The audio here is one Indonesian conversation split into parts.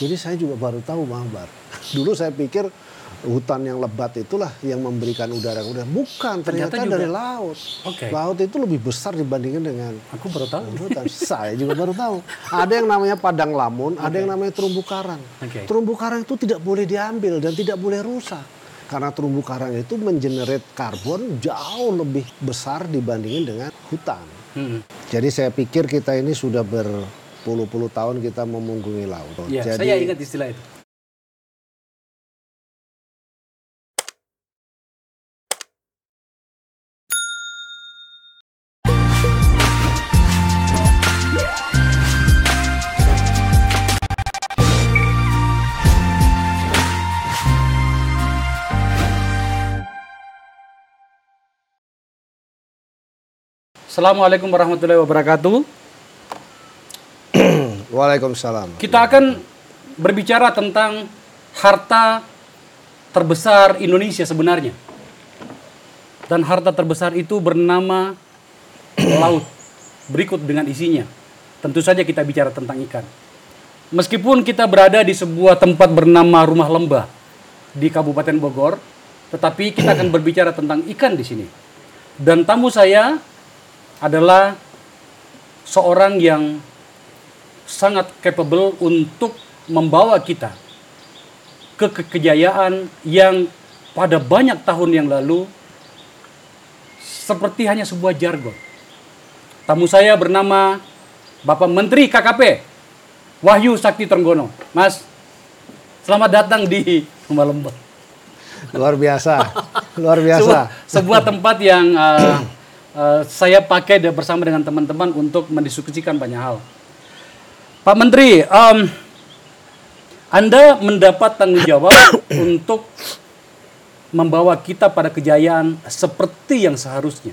Jadi saya juga baru tahu Bang Bar. Dulu saya pikir hutan yang lebat itulah yang memberikan udara udara. Bukan, ternyata, Ternyata juga. dari laut. Oke. Laut itu lebih besar dibandingkan dengan Aku baru tahu. hutan. saya juga baru tahu. Ada yang namanya padang lamun, ada yang namanya terumbu karang. Oke. Terumbu karang itu tidak boleh diambil dan tidak boleh rusak. Karena terumbu karang itu mengenerate karbon jauh lebih besar dibandingin dengan hutan. Hmm. Jadi saya pikir kita ini sudah berpuluh-puluh tahun kita memunggungi laut. Ya, Jadi saya ingat istilah itu. Assalamualaikum warahmatullahi wabarakatuh. Waalaikumsalam. Kita akan berbicara tentang harta terbesar Indonesia sebenarnya. Dan harta terbesar itu bernama laut. Berikut dengan isinya. Tentu saja kita bicara tentang ikan. Meskipun kita berada di sebuah tempat bernama Rumah Lembah di Kabupaten Bogor, tetapi kita akan berbicara tentang ikan di sini. Dan tamu saya adalah seorang yang sangat capable untuk membawa kita ke ke- kejayaan yang pada banyak tahun yang lalu seperti hanya sebuah jargon. Tamu saya bernama Bapak Menteri KKP Wahyu Sakti Trenggono. Mas, selamat datang di Rumah Lembah. Luar biasa. Luar Sebuah, biasa. sebuah tempat yang uh, uh, saya pakai bersama dengan teman-teman untuk mendiskusikan banyak hal. Pak Menteri, um, Anda mendapat tanggung jawab untuk membawa kita pada kejayaan seperti yang seharusnya.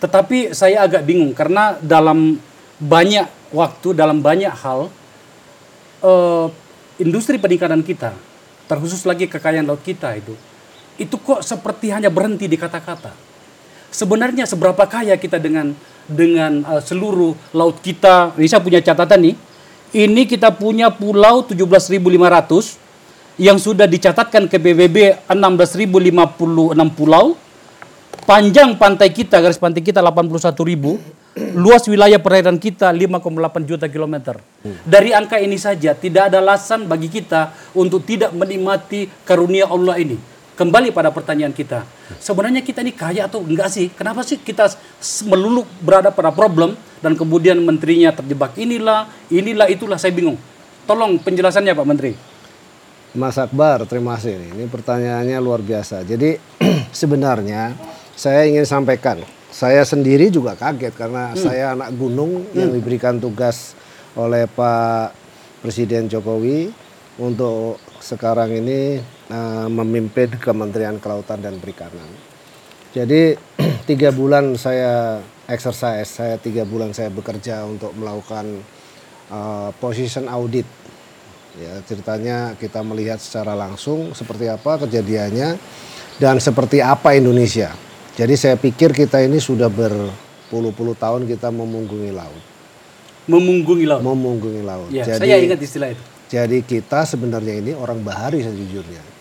Tetapi saya agak bingung karena dalam banyak waktu, dalam banyak hal, eh, industri perikanan kita, terkhusus lagi kekayaan laut kita itu, itu kok seperti hanya berhenti di kata-kata. Sebenarnya seberapa kaya kita dengan dengan eh, seluruh laut kita? Saya punya catatan nih. Ini kita punya pulau 17.500 yang sudah dicatatkan ke PBB 16.056 pulau. Panjang pantai kita, garis pantai kita 81 ribu. Luas wilayah perairan kita 5,8 juta kilometer. Dari angka ini saja tidak ada alasan bagi kita untuk tidak menikmati karunia Allah ini. Kembali pada pertanyaan kita. Sebenarnya kita ini kaya atau enggak sih? Kenapa sih kita melulu berada pada problem dan kemudian menterinya terjebak inilah, inilah, itulah saya bingung. Tolong penjelasannya Pak Menteri. Mas Akbar, terima kasih. Ini pertanyaannya luar biasa. Jadi sebenarnya saya ingin sampaikan, saya sendiri juga kaget karena saya anak gunung yang diberikan tugas oleh Pak Presiden Jokowi untuk sekarang ini eh, memimpin Kementerian Kelautan dan Perikanan. Jadi tiga bulan saya exercise, saya tiga bulan saya bekerja untuk melakukan eh, position audit Ya, ceritanya kita melihat secara langsung seperti apa kejadiannya dan seperti apa Indonesia. Jadi saya pikir kita ini sudah berpuluh-puluh tahun kita memunggungi laut, Memunggungi laut. memunggungi laut. Ya, jadi, saya ingat istilah itu. jadi kita sebenarnya ini orang bahari sejujurnya.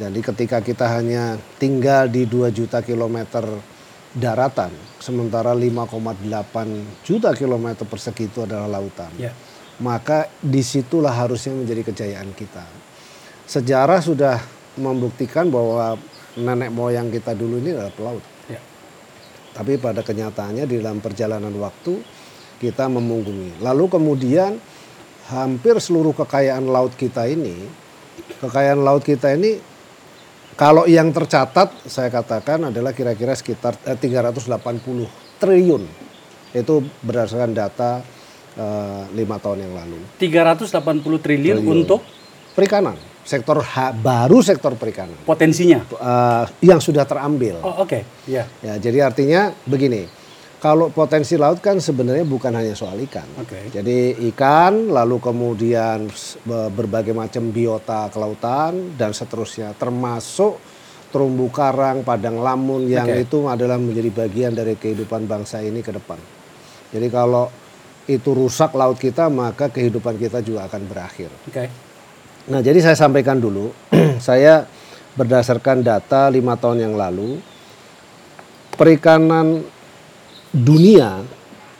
Jadi ketika kita hanya tinggal di 2 juta kilometer daratan, sementara 5,8 juta kilometer persegi itu adalah lautan. Ya. maka di situlah harusnya menjadi kejayaan kita. Sejarah sudah membuktikan bahwa nenek moyang kita dulu ini adalah pelaut. Ya. Tapi pada kenyataannya di dalam perjalanan waktu kita memunggungi. Lalu kemudian hampir seluruh kekayaan laut kita ini, kekayaan laut kita ini kalau yang tercatat saya katakan adalah kira-kira sekitar eh, 380 triliun. Itu berdasarkan data eh, lima tahun yang lalu. 380 triliun untuk Perikanan, sektor ha- baru sektor perikanan potensinya. Eh, yang sudah terambil. Oh, oke. Ya. Ya, jadi artinya begini, kalau potensi laut kan sebenarnya bukan hanya soal ikan. Oke. Jadi ikan, lalu kemudian berbagai macam biota kelautan dan seterusnya, termasuk terumbu karang, padang lamun yang Oke. itu adalah menjadi bagian dari kehidupan bangsa ini ke depan. Jadi kalau itu rusak laut kita, maka kehidupan kita juga akan berakhir. Oke. Nah, jadi saya sampaikan dulu, saya berdasarkan data lima tahun yang lalu, perikanan dunia,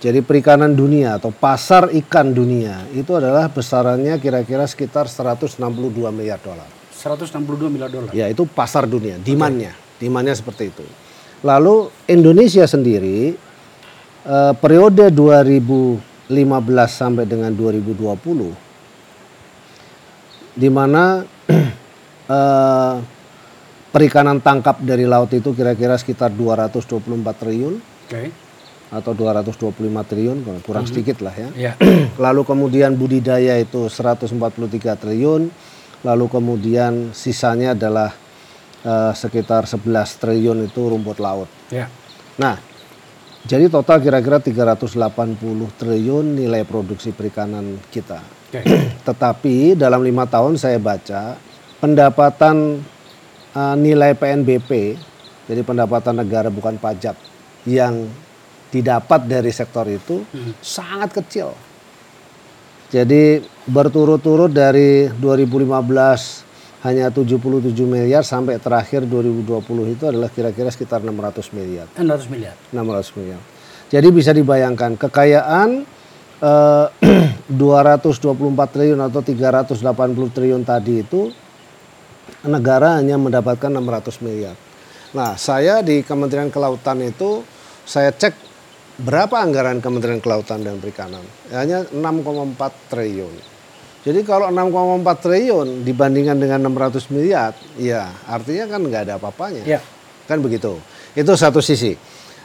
jadi perikanan dunia atau pasar ikan dunia itu adalah besarannya kira-kira sekitar 162 miliar dolar. 162 miliar dolar. Ya, itu pasar dunia, demandnya, demandnya seperti itu. Lalu Indonesia sendiri eh, periode 2015 sampai dengan 2020 di mana eh, perikanan tangkap dari laut itu kira-kira sekitar 224 triliun Oke. Atau 225 triliun kurang sedikit lah ya. Ya. Lalu kemudian budidaya itu 143 triliun, lalu kemudian sisanya adalah eh, sekitar 11 triliun itu rumput laut. Ya. Nah, jadi total kira-kira 380 triliun nilai produksi perikanan kita. Oke. Tetapi dalam lima tahun saya baca pendapatan eh, nilai PNBP, jadi pendapatan negara bukan pajak yang didapat dari sektor itu sangat kecil. Jadi berturut-turut dari 2015 hanya 77 miliar sampai terakhir 2020 itu adalah kira-kira sekitar 600 miliar. 600 miliar. 600 miliar. Jadi bisa dibayangkan kekayaan eh, 224 triliun atau 380 triliun tadi itu negara hanya mendapatkan 600 miliar. Nah, saya di Kementerian Kelautan itu saya cek berapa anggaran Kementerian Kelautan dan Perikanan? Hanya 6,4 triliun. Jadi kalau 6,4 triliun dibandingkan dengan 600 miliar, ya artinya kan nggak ada apa-apanya. Ya. Kan begitu. Itu satu sisi.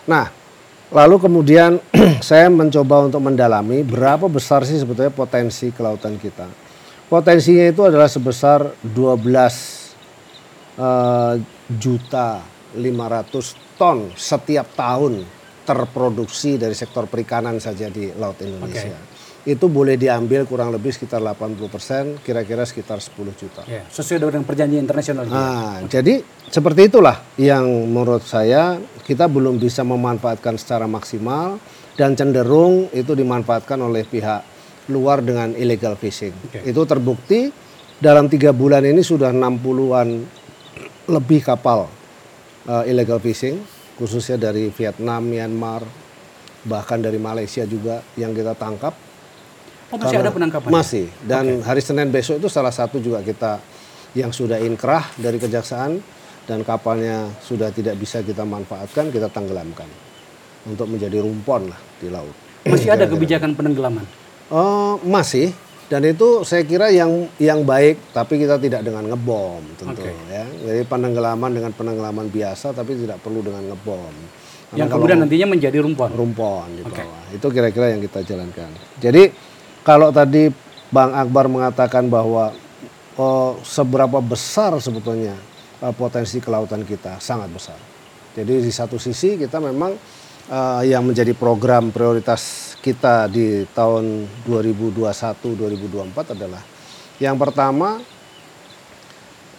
Nah, lalu kemudian saya mencoba untuk mendalami berapa besar sih sebetulnya potensi kelautan kita. Potensinya itu adalah sebesar 12 eh, juta 500 ton setiap tahun terproduksi dari sektor perikanan saja di laut Indonesia. Itu boleh diambil kurang lebih sekitar 80 persen, kira-kira sekitar 10 juta. Ya. Sesuai dengan perjanjian internasional. juga. Nah, jadi seperti itulah yang menurut saya kita belum bisa memanfaatkan secara maksimal dan cenderung itu dimanfaatkan oleh pihak luar dengan illegal fishing. Oke. Itu terbukti dalam tiga bulan ini sudah 60-an lebih kapal eh, illegal fishing, khususnya dari Vietnam, Myanmar, bahkan dari Malaysia juga yang kita tangkap. Oh, masih ada penangkapan? Masih. Dan hari Senin besok itu salah satu juga kita yang sudah inkrah dari kejaksaan dan kapalnya sudah tidak bisa kita manfaatkan, kita tenggelamkan untuk menjadi rumpon lah di laut. Masih ada kebijakan penenggelaman. Oh, masih. Dan itu saya kira yang yang baik, tapi kita tidak dengan ngebom tentu Oke. ya. Jadi penenggelaman dengan penenggelaman biasa, tapi tidak perlu dengan ngebom. Karena Yang kemudian nantinya menjadi rumpon. rumpon di Oke. bawah. Itu kira-kira yang kita jalankan. Jadi kalau tadi Bang Akbar mengatakan bahwa oh, seberapa besar sebetulnya eh, potensi kelautan kita sangat besar. Jadi di satu sisi kita memang eh, yang menjadi program prioritas kita di tahun 2021-2024 adalah yang pertama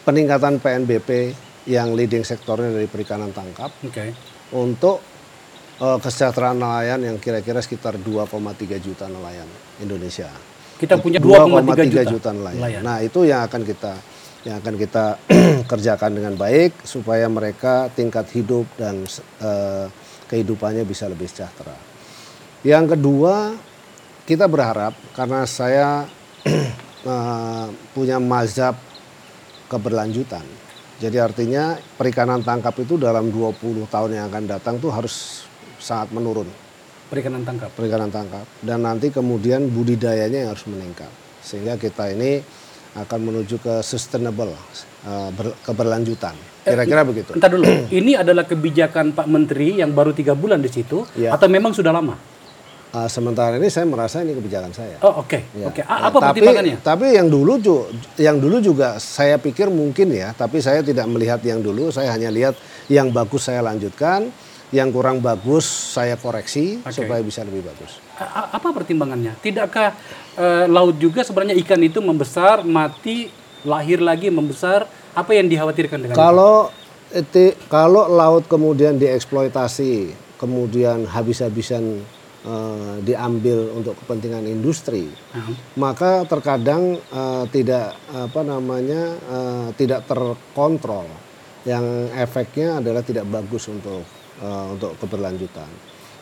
peningkatan PNBP yang leading sektornya dari perikanan tangkap Oke. untuk eh, kesejahteraan nelayan yang kira-kira sekitar 2,3 juta nelayan Indonesia. Kita punya 2,3 juta, juta nelayan. nelayan. Nah, itu yang akan kita yang akan kita kerjakan dengan baik supaya mereka tingkat hidup dan eh, kehidupannya bisa lebih sejahtera. Yang kedua, kita berharap karena saya eh, punya mazhab keberlanjutan. Jadi artinya perikanan tangkap itu dalam 20 tahun yang akan datang tuh harus sangat menurun Perikanan tangkap. perikanan tangkap dan nanti kemudian budidayanya yang harus meningkat sehingga kita ini akan menuju ke sustainable eh, ber- keberlanjutan kira-kira begitu Entar dulu. Ini adalah kebijakan Pak Menteri yang baru tiga bulan di situ, Ya. atau memang sudah lama? Eh, sementara ini saya merasa ini kebijakan saya Oh oke, Ya. oke. A- Ya, Apa tapi, pertimbangannya? Tapi yang dulu ju- yang dulu juga saya pikir mungkin ya, tapi saya tidak melihat yang dulu, saya hanya lihat yang bagus saya lanjutkan, yang kurang bagus saya koreksi Oke. supaya bisa lebih bagus. A- Apa pertimbangannya? Tidakkah eh, laut juga sebenarnya ikan itu membesar, mati, lahir lagi, membesar? Apa yang dikhawatirkan dengan? Kalau itu, kalau laut kemudian dieksploitasi, kemudian habis-habisan eh, diambil untuk kepentingan industri, Aha. maka terkadang eh, tidak apa namanya eh, tidak terkontrol. Yang efeknya adalah tidak bagus untuk eh, untuk keberlanjutan.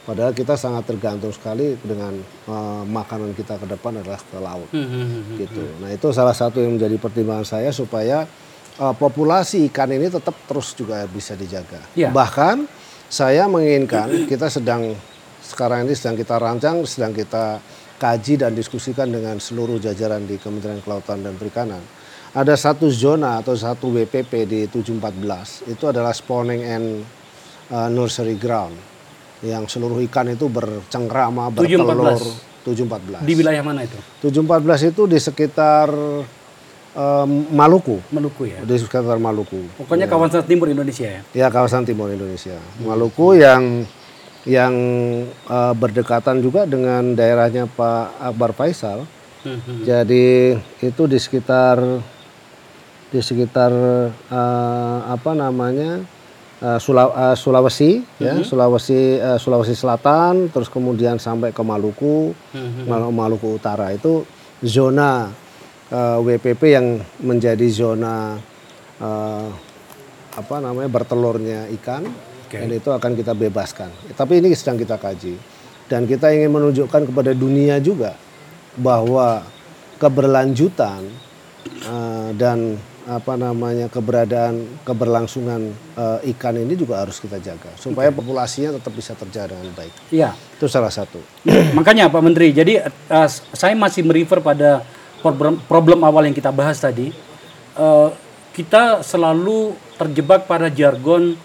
Padahal kita sangat tergantung sekali dengan eh, makanan kita ke depan adalah ke laut hmm. gitu. Nah itu salah satu yang menjadi pertimbangan saya supaya uh, populasi ikan ini tetap terus juga bisa dijaga. Iya. Bahkan saya menginginkan kita sedang sekarang ini sedang kita rancang, sedang kita kaji dan diskusikan dengan seluruh jajaran di Kementerian Kelautan dan Perikanan. Ada satu zona atau satu WPP di 714 itu adalah spawning and uh, nursery ground yang seluruh ikan itu bercengkrama, bertelur 714. Di wilayah mana itu? 714 itu di sekitar em, Maluku, Maluku ya. di sekitar Maluku. Pokoknya kawasan timur Indonesia ya. Ya kawasan timur Indonesia. Maluku yang yang eh, berdekatan juga dengan daerahnya Pak Akbar Faisal. Hmm, hmm. Jadi itu di sekitar di sekitar eh, apa namanya eh, Sula- eh, Sulawesi ya Sulawesi eh, Sulawesi Selatan terus kemudian sampai ke Maluku Hmm, Mal- Maluku Utara itu zona eh, WPP yang menjadi zona eh, apa namanya bertelurnya ikan Oke. dan itu akan kita bebaskan. Tapi ini sedang kita kaji dan kita ingin menunjukkan kepada dunia juga bahwa keberlanjutan eh, dan apa namanya keberadaan keberlangsungan eh, ikan ini juga harus kita jaga supaya populasinya tetap bisa terjaga dengan baik. Iya. Itu salah satu. Makanya Pak Menteri, jadi eh, saya masih merefer pada problem, problem awal yang kita bahas tadi. Eh, kita selalu terjebak pada jargon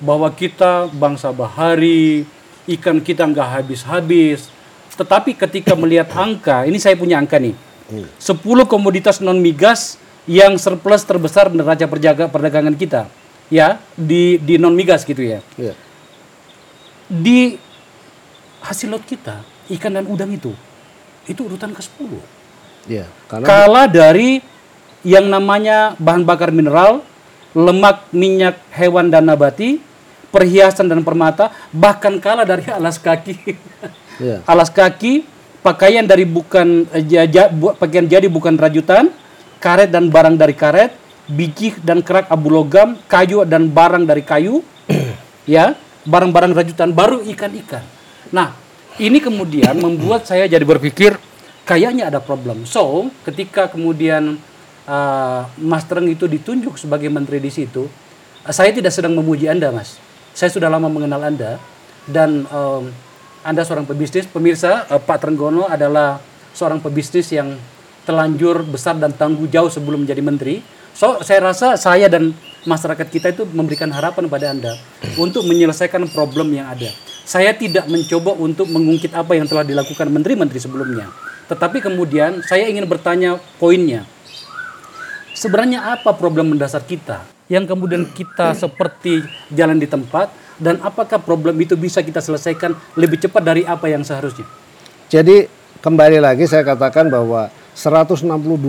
bahwa kita bangsa bahari, ikan kita nggak habis-habis. Tetapi ketika melihat angka, ini saya punya angka nih. 10 komoditas non migas yang surplus terbesar neraca perjaga perdagangan kita. Ya, di di non migas gitu ya Iya. di hasil laut kita ikan dan udang itu itu urutan ke-10 Iya, karena kalah dari yang namanya bahan bakar mineral lemak minyak hewan dan nabati perhiasan dan permata bahkan kalah dari alas kaki. Iya. alas kaki pakaian dari bukan eh, ja- ja- bu- pakaian jadi bukan rajutan karet dan barang dari karet biji dan kerak abu logam kayu dan barang dari kayu ya barang-barang rajutan baru ikan-ikan. Nah ini kemudian membuat saya jadi berpikir kayaknya ada problem. So ketika kemudian uh, Mas Tereng itu ditunjuk sebagai menteri di situ uh, saya tidak sedang memuji anda mas saya sudah lama mengenal anda dan um, anda seorang pebisnis. Pemirsa uh, Pak Trenggono adalah seorang pebisnis yang telanjur besar dan tangguh jauh sebelum menjadi menteri. So saya rasa saya dan masyarakat kita itu memberikan harapan pada anda untuk menyelesaikan problem yang ada. Saya tidak mencoba untuk mengungkit apa yang telah dilakukan menteri-menteri sebelumnya. Tetapi kemudian saya ingin bertanya poinnya. Sebenarnya apa problem mendasar kita yang kemudian kita seperti jalan di tempat dan apakah problem itu bisa kita selesaikan lebih cepat dari apa yang seharusnya? Jadi kembali lagi saya katakan bahwa 162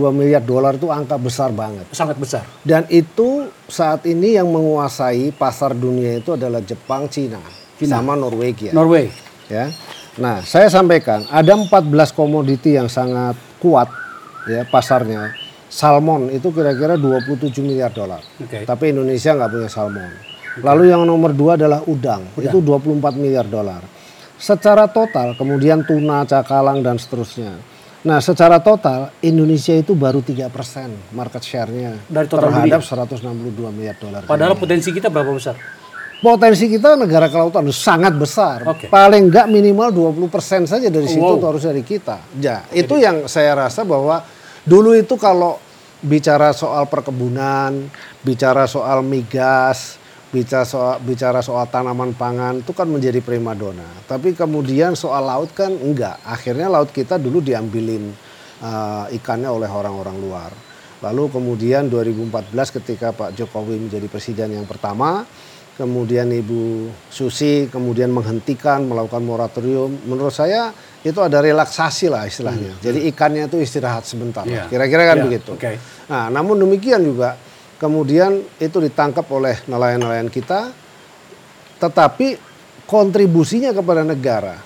miliar dolar itu angka besar banget. Sangat besar. Dan itu saat ini yang menguasai pasar dunia itu adalah Jepang, Cina, sama Norwegia. Norway. ya. Nah, saya sampaikan ada 14 komoditi yang sangat kuat ya pasarnya. Salmon itu kira-kira 27 miliar dolar. Oke. Tapi Indonesia nggak punya salmon. Lalu yang nomor dua adalah udang, itu 24 miliar dolar. Secara total, kemudian tuna, cakalang dan seterusnya. Nah, secara total Indonesia itu baru 3% market share-nya Dari total terhadap 162 miliar dolar. Padahal potensi kita berapa besar? Potensi kita negara kelautan sangat besar. Oke. Paling enggak minimal 20% saja dari situ Wow. itu harus dari kita. Ya, itu yang saya rasa bahwa dulu itu kalau bicara soal perkebunan, bicara soal migas, bicara soal bicara soal tanaman pangan itu kan menjadi primadona. Tapi kemudian soal laut kan enggak. Akhirnya laut kita dulu diambilin uh, ikannya oleh orang-orang luar. Lalu kemudian 2014 ketika Pak Jokowi menjadi presiden yang pertama, kemudian Ibu Susi kemudian menghentikan melakukan moratorium. Menurut saya itu ada relaksasi lah istilahnya. Jadi ikannya itu istirahat sebentar. Iya. Kira-kira kan Iya, begitu. oke. Nah, namun demikian juga kemudian itu ditangkap oleh nelayan-nelayan kita, tetapi kontribusinya kepada negara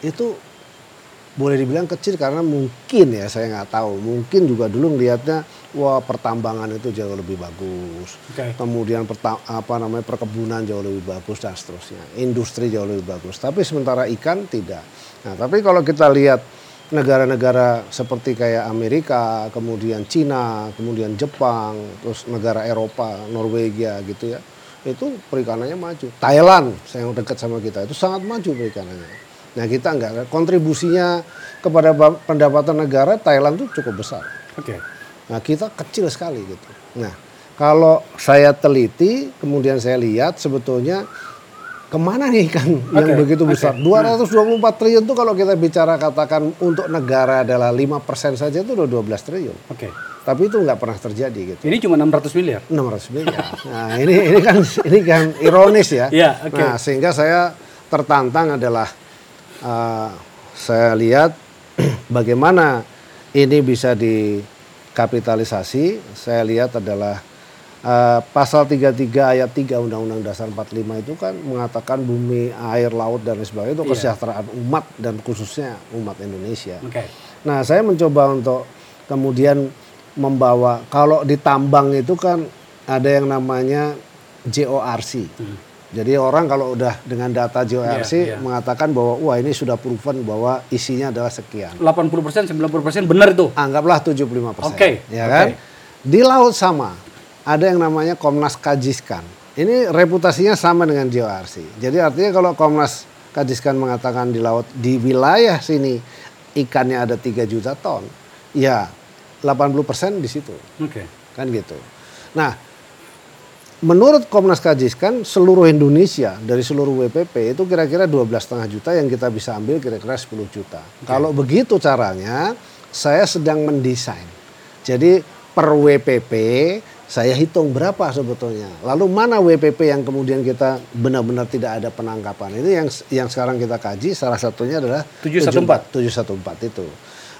itu boleh dibilang kecil karena mungkin ya saya nggak tahu. Mungkin juga dulu ngelihatnya wah pertambangan itu jauh lebih bagus. Oke. kemudian perta- apa namanya perkebunan jauh lebih bagus dan seterusnya. Industri jauh lebih bagus. Tapi sementara ikan tidak. Nah tapi kalau kita lihat negara-negara seperti kayak Amerika kemudian Cina kemudian Jepang terus negara Eropa Norwegia gitu ya itu perikanannya maju. Thailand yang dekat sama kita itu sangat maju perikanannya nah kita enggak kontribusinya kepada pendapatan negara Thailand itu cukup besar Oke. Nah kita kecil sekali gitu. Nah kalau saya teliti, kemudian saya lihat sebetulnya ke mana nih ikan yang Oke, begitu besar. 224 triliun itu kalau kita bicara katakan untuk negara adalah 5% saja itu udah 12 triliun. Oke. Tapi itu nggak pernah terjadi gitu. Ini cuma 600 miliar. 600 miliar. Nah ini ini kan ini kan ironis ya. Iya, oke. Nah sehingga saya tertantang adalah eh, saya lihat bagaimana ini bisa dikapitalisasi. Saya lihat adalah eh, pasal 33 ayat 3 Undang-Undang Dasar 45 itu kan mengatakan bumi, air, laut dan lain sebagainya itu Iya. kesejahteraan umat dan khususnya umat Indonesia. Oke. Nah, saya mencoba untuk kemudian membawa kalau di tambang itu kan ada yang namanya JORC. Jadi orang kalau udah dengan data JORC Iya, iya. mengatakan bahwa wah ini sudah proven bahwa isinya adalah sekian. 80%, 90% benar itu. Anggaplah 75%. Oke, Ya oke. kan? Di laut sama. Ada yang namanya Komnas Kajiskan. Ini reputasinya sama dengan JORC. Jadi artinya kalau Komnas Kajiskan mengatakan di laut di wilayah sini ikannya ada 3 juta ton, ya 80% di situ. Oke. Kan gitu. Nah, menurut Komnas Kajiskan seluruh Indonesia dari seluruh WPP itu kira-kira 12,5 juta yang kita bisa ambil kira-kira 10 juta. Kalau begitu caranya, saya sedang mendesain. Jadi per WPP saya hitung berapa sebetulnya. Lalu mana WPP yang kemudian kita benar-benar tidak ada penangkapan. Itu yang yang sekarang kita kaji salah satunya adalah 714. 714 itu.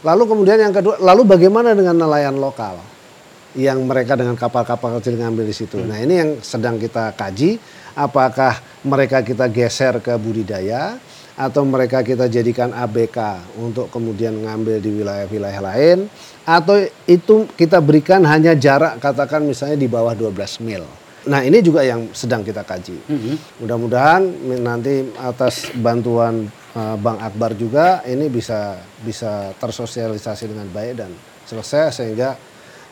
Lalu kemudian yang kedua, lalu bagaimana dengan nelayan lokal? Yang mereka dengan kapal-kapal kecil ngambil di situ. Nah ini yang sedang kita kaji, apakah mereka kita geser ke budidaya atau mereka kita jadikan ABK untuk kemudian ngambil di wilayah-wilayah lain atau itu kita berikan hanya jarak katakan misalnya di bawah 12 mil. Nah ini juga yang sedang kita kaji. Mudah-mudahan nanti atas bantuan uh, Bang Akbar juga ini bisa bisa tersosialisasi dengan baik dan selesai sehingga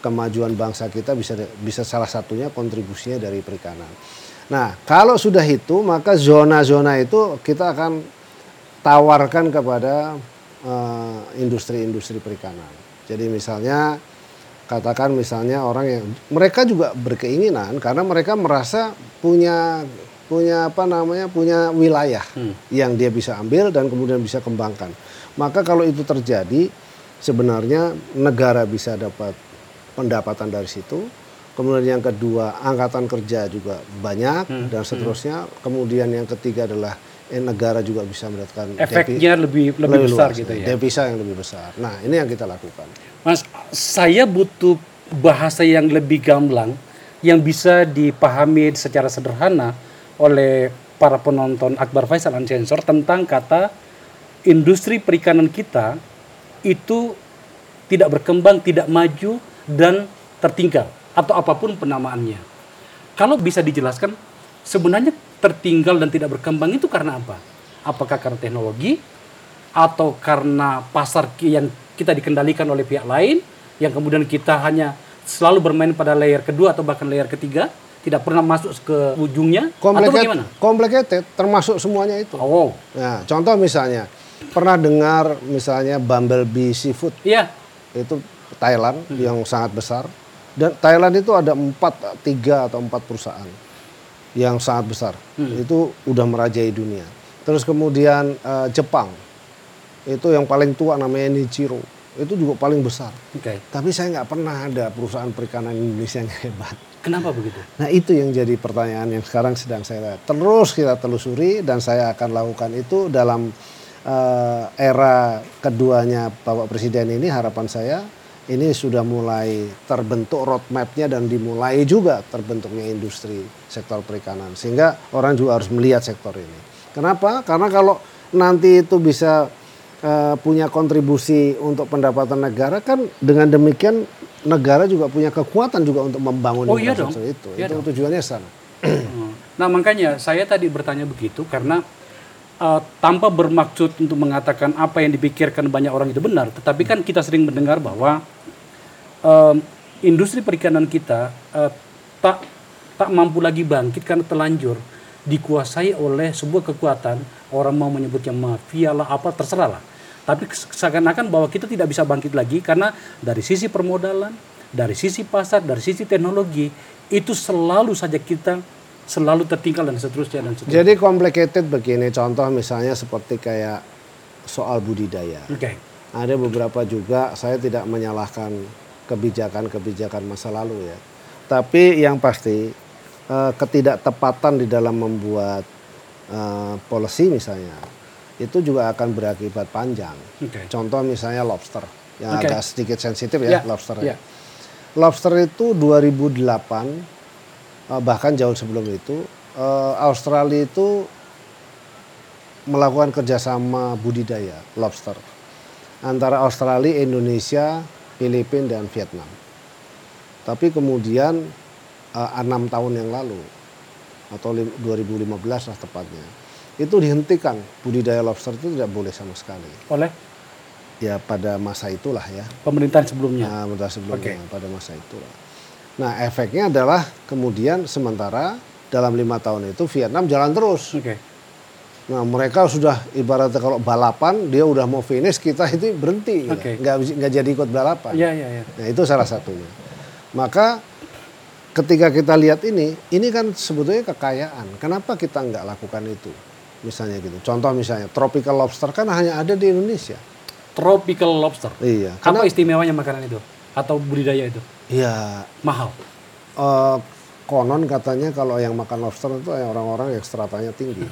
kemajuan bangsa kita bisa bisa salah satunya kontribusinya dari perikanan. Nah kalau sudah itu maka zona-zona itu kita akan tawarkan kepada uh, industri-industri perikanan. Jadi misalnya katakan misalnya orang yang mereka juga berkeinginan karena mereka merasa punya punya apa namanya punya wilayah yang dia bisa ambil dan kemudian bisa kembangkan. Maka kalau itu terjadi sebenarnya negara bisa dapat pendapatan dari situ. Kemudian yang kedua angkatan kerja juga banyak dan seterusnya. Kemudian yang ketiga adalah eh, negara juga bisa mendapatkan Efeknya lebih lebih besar gitu ya. devisa yang lebih besar. Nah ini yang kita lakukan. Mas, saya butuh bahasa yang lebih gamblang yang bisa dipahami secara sederhana oleh para penonton Akbar Faisal Unsensor tentang kata industri perikanan kita itu tidak berkembang, tidak maju dan tertinggal atau apa pun penamaannya. Kalau bisa dijelaskan sebenarnya tertinggal dan tidak berkembang itu karena apa? Apakah karena teknologi atau karena pasar yang kita dikendalikan oleh pihak lain yang kemudian kita hanya selalu bermain pada layer kedua atau bahkan layer ketiga tidak pernah masuk ke ujungnya atau bagaimana? Complicated, termasuk semuanya itu. Oh, Nah, contoh misalnya pernah dengar misalnya Bumblebee Seafood iya, itu Thailand yang sangat besar dan Thailand itu ada empat tiga atau empat perusahaan yang sangat besar itu udah merajai dunia. Terus kemudian eh, Jepang itu yang paling tua namanya Nichiro itu juga paling besar. oke. Tapi saya nggak pernah ada perusahaan perikanan Indonesia yang hebat. Kenapa begitu? Nah itu yang jadi pertanyaan yang sekarang sedang saya terus kita telusuri dan saya akan lakukan itu dalam eh, era keduanya Bapak Presiden ini harapan saya ini sudah mulai terbentuk roadmapnya dan dimulai juga terbentuknya industri sektor perikanan sehingga orang juga harus melihat sektor ini. Kenapa? Karena kalau nanti itu bisa eh, punya kontribusi untuk pendapatan negara kan dengan demikian negara juga punya kekuatan juga untuk membangun Oh, iya infrastruktur dong. itu. Iya itu dong. tujuannya sana. Nah makanya saya tadi bertanya begitu karena uh, tanpa bermaksud untuk mengatakan apa yang dipikirkan banyak orang itu benar, tetapi kan kita sering mendengar bahwa um, industri perikanan kita uh, tak tak mampu lagi bangkit karena telanjur dikuasai oleh sebuah kekuatan orang mau menyebutnya mafia lah apa terserah lah. Tapi seakan-akan bahwa kita tidak bisa bangkit lagi karena dari sisi permodalan, dari sisi pasar, dari sisi teknologi itu selalu saja kita selalu tertinggal dan seterusnya dan seterusnya. Jadi complicated begini contoh misalnya seperti kayak soal budidaya. Oke. Ada beberapa juga saya tidak menyalahkan kebijakan-kebijakan masa lalu ya. Tapi yang pasti eh, ketidaktepatan di dalam membuat eh, policy misalnya itu juga akan berakibat panjang. Oke. Contoh misalnya lobster yang Oke. agak sedikit sensitif ya, Ya, lobster. ya. Lobster itu 2008 eh, bahkan jauh sebelum itu eh, Australia itu melakukan kerjasama budidaya lobster antara Australia, Indonesia, Filipina dan Vietnam. Tapi kemudian eh, enam tahun yang lalu atau lim- 2015 lah tepatnya itu dihentikan budidaya lobster itu tidak boleh sama sekali. Oleh Ya pada masa itulah ya. pemerintahan sebelumnya. Nah, bentar sebelumnya Oke. pada masa itulah. Nah, efeknya adalah kemudian sementara dalam lima tahun itu Vietnam jalan terus. Oke. Nah, mereka sudah ibaratnya kalau balapan dia udah mau finish kita itu berhenti. Oke. nggak nggak jadi ikut balapan. Iya, iya, iya. Nah, itu salah satunya. Maka ketika kita lihat ini, ini kan sebetulnya kekayaan. Kenapa kita nggak lakukan itu? Misalnya gitu. Contoh misalnya tropical lobster kan hanya ada di Indonesia. Tropical lobster. Iya. Apa istimewanya makanan itu? Atau budidaya itu? Iya, Mahal. Eh, konon katanya kalau yang makan lobster itu yang orang-orang yang stratanya tinggi.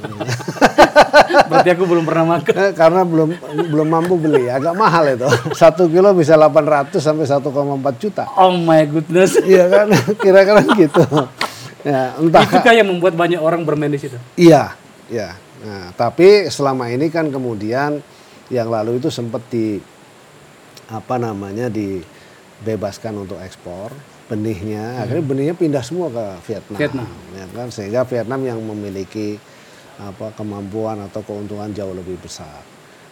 Berarti aku belum pernah makan. Karena belum belum mampu beli, agak mahal itu. Satu kilo bisa 800 sampai 1,4 juta. Oh my goodness. Iya kan, kira-kira gitu. Ya, entah. itu kayak membuat banyak orang bermain di situ. Iya, iya. Nah, tapi selama ini kan kemudian yang lalu itu sempat di apa namanya dibebaskan untuk ekspor benihnya. Akhirnya benihnya pindah semua ke Vietnam. Vietnam. Ya kan sehingga Vietnam yang memiliki apa kemampuan atau keuntungan jauh lebih besar.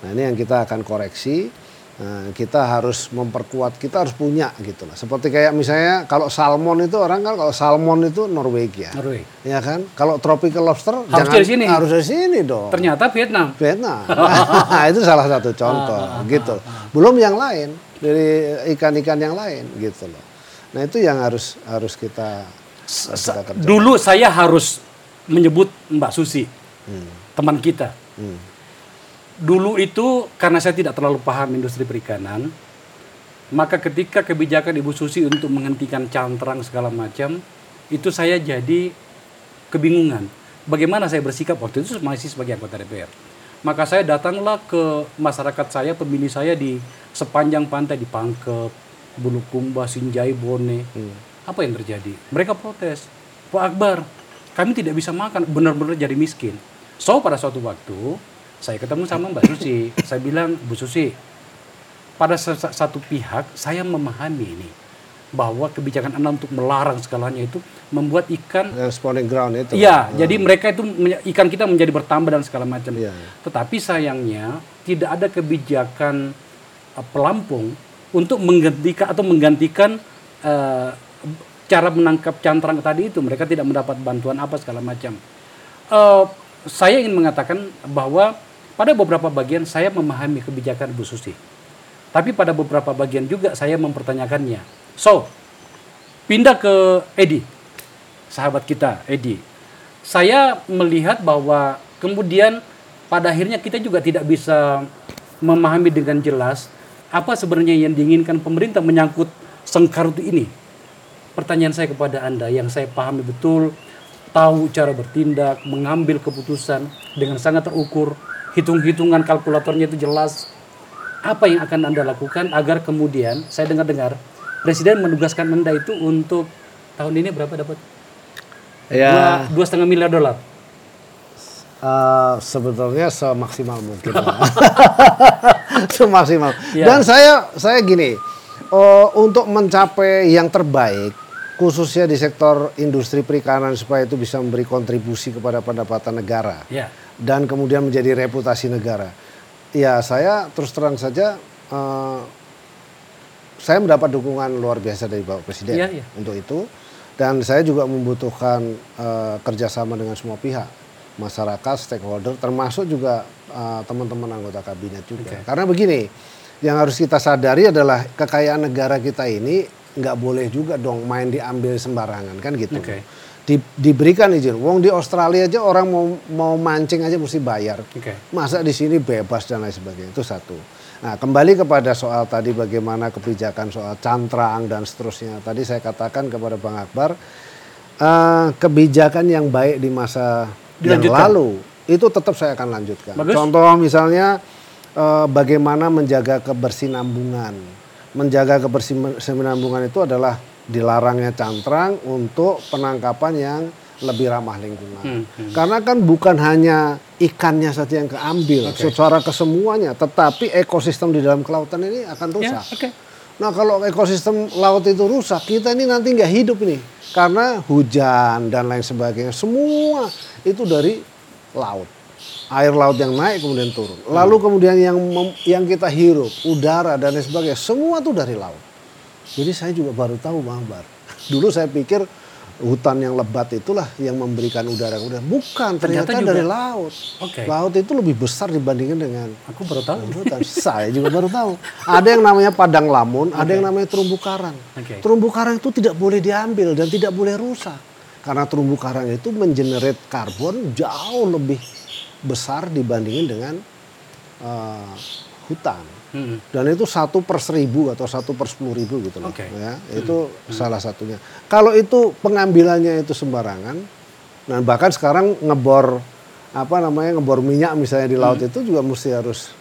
Nah, ini yang kita akan koreksi. Nah, kita harus memperkuat, kita harus punya gitu lah. Seperti kayak misalnya kalau salmon itu orang kan kalau salmon itu Norwegia. Norway. Ya kan? Kalau tropical lobster Harus dari sini. harus dari sini dong. Ternyata Vietnam. Vietnam. Nah, itu salah satu contoh gitu. Belum yang lain dari ikan-ikan yang lain gitu loh. Nah, itu yang harus harus kita harus kita kerja. Dulu saya harus menyebut Mbak Susi, teman kita. Hmm. Dulu itu karena saya tidak terlalu paham industri perikanan, maka ketika kebijakan Ibu Susi untuk menghentikan cantrang segala macam, itu saya jadi kebingungan. Bagaimana saya bersikap waktu itu masih sebagai anggota DPR. Maka saya datanglah ke masyarakat saya, pemilih saya di sepanjang pantai di Pangkep, Bulukumba, Sinjai, Bone. Apa yang terjadi? Mereka protes. Pak Akbar, kami tidak bisa makan, benar-benar jadi miskin. So pada suatu waktu saya ketemu sama Mbak Susi, saya bilang Bu Susi, pada sa- sa- satu pihak saya memahami ini bahwa kebijakan Anda untuk melarang segalanya itu membuat ikan spawning ground itu. Iya, jadi mereka itu ikan kita menjadi bertambah dan segala macam. Iya. Tetapi sayangnya tidak ada kebijakan uh, pelampung untuk menggantikan atau menggantikan uh, cara menangkap cantrang tadi itu. Mereka tidak mendapat bantuan apa segala macam. Uh, saya ingin mengatakan bahwa pada beberapa bagian saya memahami kebijakan Bu Susi. Tapi pada beberapa bagian juga saya mempertanyakannya. So, pindah ke Edi sahabat kita Edi. Saya melihat bahwa kemudian pada akhirnya kita juga tidak bisa memahami dengan jelas apa sebenarnya yang diinginkan pemerintah menyangkut sengkarut ini. Pertanyaan saya kepada Anda yang saya pahami betul, tahu cara bertindak, mengambil keputusan dengan sangat terukur, hitung-hitungan kalkulatornya itu jelas. Apa yang akan Anda lakukan agar kemudian saya dengar-dengar Presiden menugaskan Anda itu untuk tahun ini berapa dapat? Ya, dua dua setengah miliar dolar Eh, sebetulnya semaksimal mungkin semaksimal. Iya. Dan saya saya gini, eh, untuk mencapai yang terbaik khususnya di sektor industri perikanan supaya itu bisa memberi kontribusi kepada pendapatan negara Ya. dan kemudian menjadi reputasi negara. Ya saya terus terang saja eh, saya mendapat dukungan luar biasa dari Bapak Presiden Iya, iya. untuk itu. Dan saya juga membutuhkan eh, kerjasama dengan semua pihak masyarakat stakeholder termasuk juga eh, teman-teman anggota kabinet juga. Karena begini yang harus kita sadari adalah kekayaan negara kita ini nggak boleh juga dong main diambil sembarangan kan gitu. Oke. Di- diberikan izin. Wong di Australia aja orang mau mau mancing aja mesti bayar. Oke. masa di sini bebas dan lain sebagainya itu satu nah kembali kepada soal tadi bagaimana kebijakan soal cantrang dan seterusnya. Tadi saya katakan kepada bang Akbar eh, kebijakan yang baik di masa yang lalu itu tetap saya akan lanjutkan. Bagus. contoh misalnya eh, bagaimana menjaga kebersinambungan. Menjaga kebersinambungan itu adalah dilarangnya cantrang untuk penangkapan yang lebih ramah lingkungan. Hmm, hmm. Karena kan bukan hanya ikannya saja yang keambil secara kesemuanya, tetapi ekosistem di dalam kelautan ini akan Ya, rusak. oke. Nah kalau ekosistem laut itu rusak, kita ini nanti nggak hidup ini. Karena hujan dan lain sebagainya, semua itu dari laut. Air laut yang naik kemudian turun. Lalu kemudian yang mem- yang kita hirup, udara dan lain sebagainya, semua itu dari laut. Jadi saya juga baru tahu Bang Akbar. Dulu saya pikir hutan yang lebat itulah yang memberikan udara udara. Bukan, ternyata, Ternyata juga- dari laut. Oke. Laut itu lebih besar dibandingkan dengan Aku baru tahu. hutan. Saya juga baru tahu. Ada yang namanya padang lamun, ada yang namanya terumbu karang. Oke. Terumbu karang itu tidak boleh diambil dan tidak boleh rusak. Karena terumbu karang itu mengenerate karbon jauh lebih besar dibandingin dengan eh, hutan. Hmm. Dan itu satu per seribu atau satu per sepuluh ribu gitu loh. Hmm. Ya, itu salah satunya. Kalau itu pengambilannya itu sembarangan, dan bahkan sekarang ngebor apa namanya ngebor minyak misalnya di laut itu juga mesti harus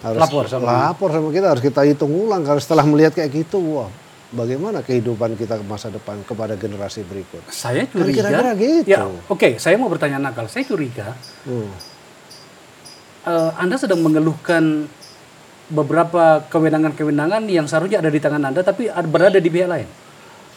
harus Hmm. Lapor sama- lapor sama kita harus kita hitung ulang kalau setelah melihat kayak gitu wah bagaimana kehidupan kita ke masa depan kepada generasi berikut Saya Kan curiga. kira-kira gitu. Ya, oke. saya mau bertanya nakal. Saya curiga Hmm. eh, Anda sedang mengeluhkan beberapa kewenangan-kewenangan yang seharusnya ada di tangan Anda, tapi ad- berada di pihak lain.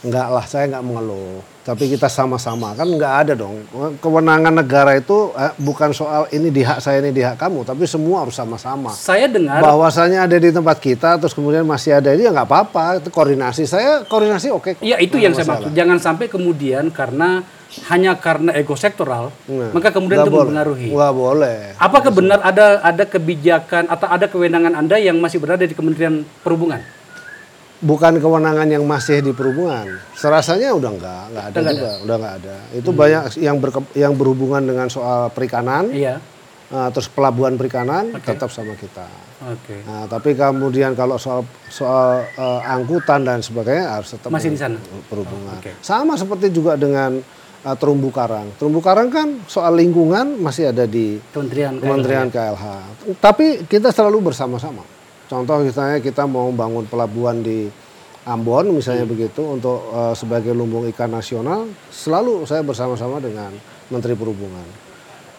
Enggak lah, saya enggak mengeluh. Tapi kita sama-sama kan enggak ada dong. Kewenangan negara itu eh, bukan soal ini di hak saya ini di hak kamu, tapi semua harus sama-sama. Saya dengar Bahwasanya ada di tempat kita, terus kemudian masih ada ini ya nggak apa-apa. Itu koordinasi saya koordinasi oke. kok. Ya itu yang saya masalah. maksud. Jangan sampai kemudian karena hanya karena ego sektoral, Nah, maka kemudian itu boleh. mempengaruhi. Nggak boleh. Apakah benar ada ada kebijakan atau ada kewenangan Anda yang masih berada di Kementerian Perhubungan? Bukan kewenangan yang masih di perhubungan. Serasanya udah enggak, enggak ada Udah nggak juga, udah enggak ada. Itu banyak yang berke- yang berhubungan dengan soal perikanan, Iya. eh, terus pelabuhan perikanan tetap sama kita. Oke. Nah, tapi kemudian kalau soal soal eh, angkutan dan sebagainya harus tetap Masih di sana? perhubungan. Oke. Sama seperti juga dengan eh, terumbu karang. Terumbu karang kan soal lingkungan masih ada di Kementerian Kementerian KLH. Tapi kita selalu bersama-sama. Contoh misalnya kita mau bangun pelabuhan di Ambon misalnya begitu untuk eh, sebagai lumbung ikan nasional, selalu saya bersama-sama dengan Menteri Perhubungan.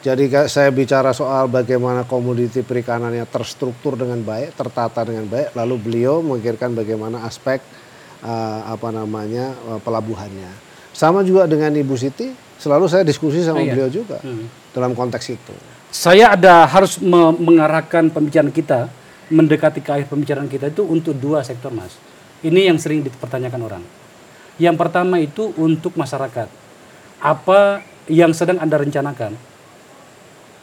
Jadi saya bicara soal bagaimana komoditi perikanannya terstruktur dengan baik, tertata dengan baik, lalu beliau memikirkan bagaimana aspek eh, apa namanya eh, pelabuhannya. Sama juga dengan Ibu Siti, selalu saya diskusi sama Oh, iya. beliau juga Hmm. dalam konteks itu. Saya ada harus me- mengarahkan pembicaraan kita mendekati ke akhir pembicaraan kita itu untuk dua sektor mas. Ini yang sering dipertanyakan orang. Yang pertama itu untuk masyarakat. Apa yang sedang anda rencanakan,